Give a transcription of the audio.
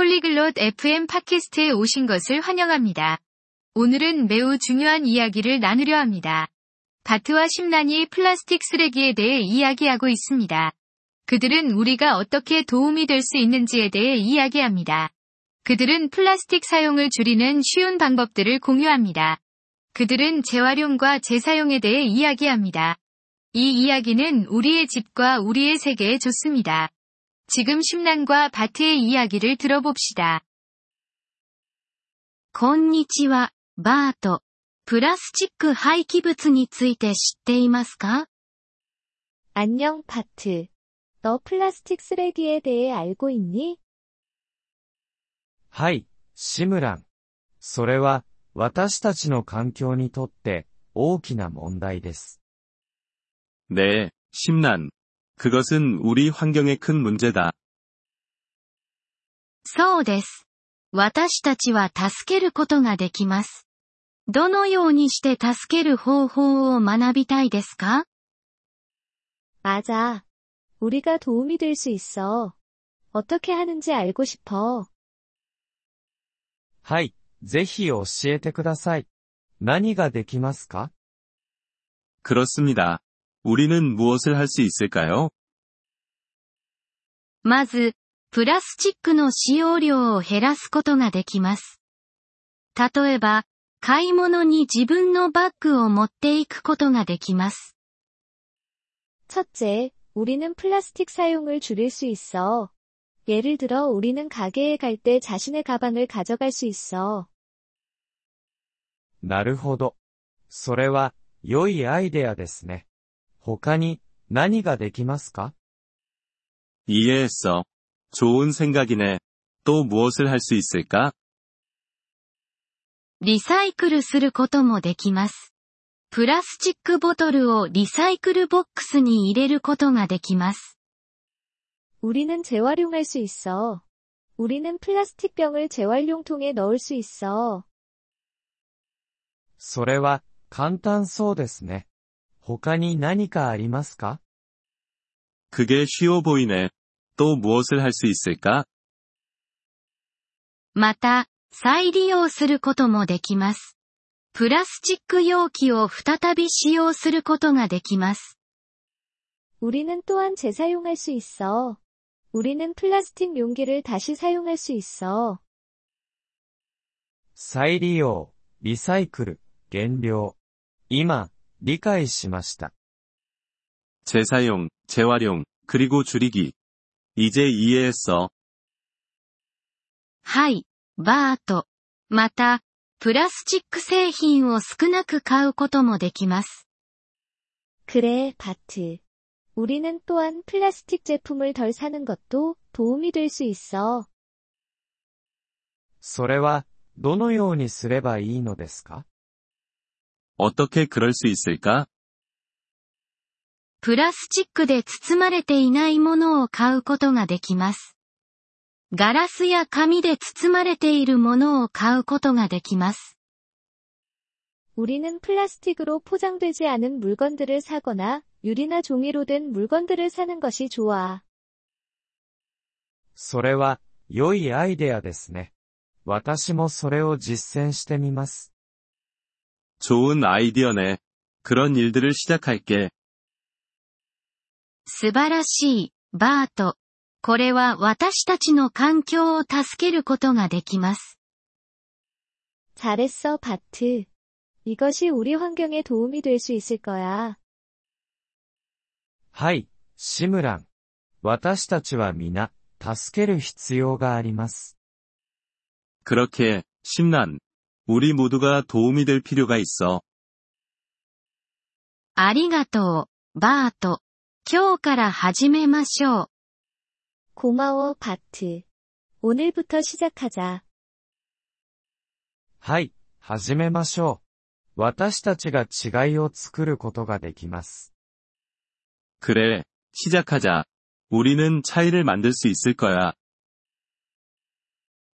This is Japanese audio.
폴리글롯 FM 팟캐스트에 오신 것을 환영합니다. 오늘은 매우 중요한 이야기를 나누려 합니다. 바트와 심란이 플라스틱 쓰레기에 대해 이야기하고 있습니다. 그들은 우리가 어떻게 도움이 될 수 있는지에 대해 이야기합니다. 그들은 플라스틱 사용을 줄이는 쉬운 방법들을 공유합니다. 그들은 재활용과 재사용에 대해 이야기합니다. 이 이야기는 우리의 집과 우리의 세계에 좋습니다. 지금 심란과 바트의 이야기를 들어봅시다. こんにちは、バート。プラスチック廃棄物について知っていますか 안녕, 바트. 너 플라스틱 쓰레기에 대해 알고 있니? はい、シムラン。それは、私たちの環境にとって大きな問題です。 네, 심란. 그것은 우리 환경에 큰 문제다. そうです。私たちは助けることができます。どのようにして助ける方法を学びたいですか 맞아. 우리가 도움이 될 수 있어. 어떻게 하는지 알고 싶어. はい、ぜひ教えてください。何ができますか 그렇습니다. 우리는 무엇을 할 수 있을까요? まず、プラスチックの使用量を減らすことができます。例えば、買い物に自分のバッグを持っていくことができます。 첫째, 우리는 플라스틱 사용을 줄일 수 있어. 예를 들어 우리는 가게에 갈 때 자신의 가방을 가져갈 수 있어. なるほど。それは、良いアイデアですね。 他に、何ができますか 이해했어. 좋은 생각이네. 또 무엇을 할 수 있을까? リサイクルすることもできます。プラスチックボトルをリサイクルボックスに入れることができます。 우리는 재활용할 수 있어. 우리는 플라스틱 병을 재활용통에 넣을 수 있어. それは、簡単そうですね。 他に何かありますか 그게 쉬워 보이네. 또 무엇을 할 수 있을까? また、再利用することもできます。プラスチック容器を再び使用することができます。 우리는 또한 재사용할 수 있어. 우리는 플라스틱 용기를 다시 사용할 수 있어. 再利用、リサイクル、減量。今、 理解しました。 재사용, 재활용, 그리고 줄이기. 이제 이해했어. はい、バート。また、プラスチック製品を少なく買うこともできます。 그래, 바트. 우리는 또한 플라스틱 제품을 덜 사는 것도 도움이 될 수 있어. それは、どのようにすればいいのですか 어떻게 그럴 수 있을까? プラスチックで包まれていないものを買うことができます。ガラスや紙で包まれているものを買うことができます。 우리는 플라스틱으로 포장되지 않은 물건들을 사거나 유리나 종이로 된 물건들을 사는 것이 좋아. それは、良いアイデアですね。私もそれを実践してみます。 좋은 아이디어네. 그런 일들을 시작할게. 素晴らしい、バート。これは私たちの環境を助けることができます。 잘했어, 바트. 이것이 우리 환경에 도움이 될 수 있을 거야. はい、シムラン。私たちは皆、助ける必要があります。 그렇게, 심란. 우리 모두가 도움이 될 필요가 있어. ありがとう、バート。今日から始めましょう。 고마워, 바트. 오늘부터 시작하자. はい、始めましょう。私たちが違いを作ることができます。 그래, 시작하자. 우리는 차이를 만들 수 있을 거야.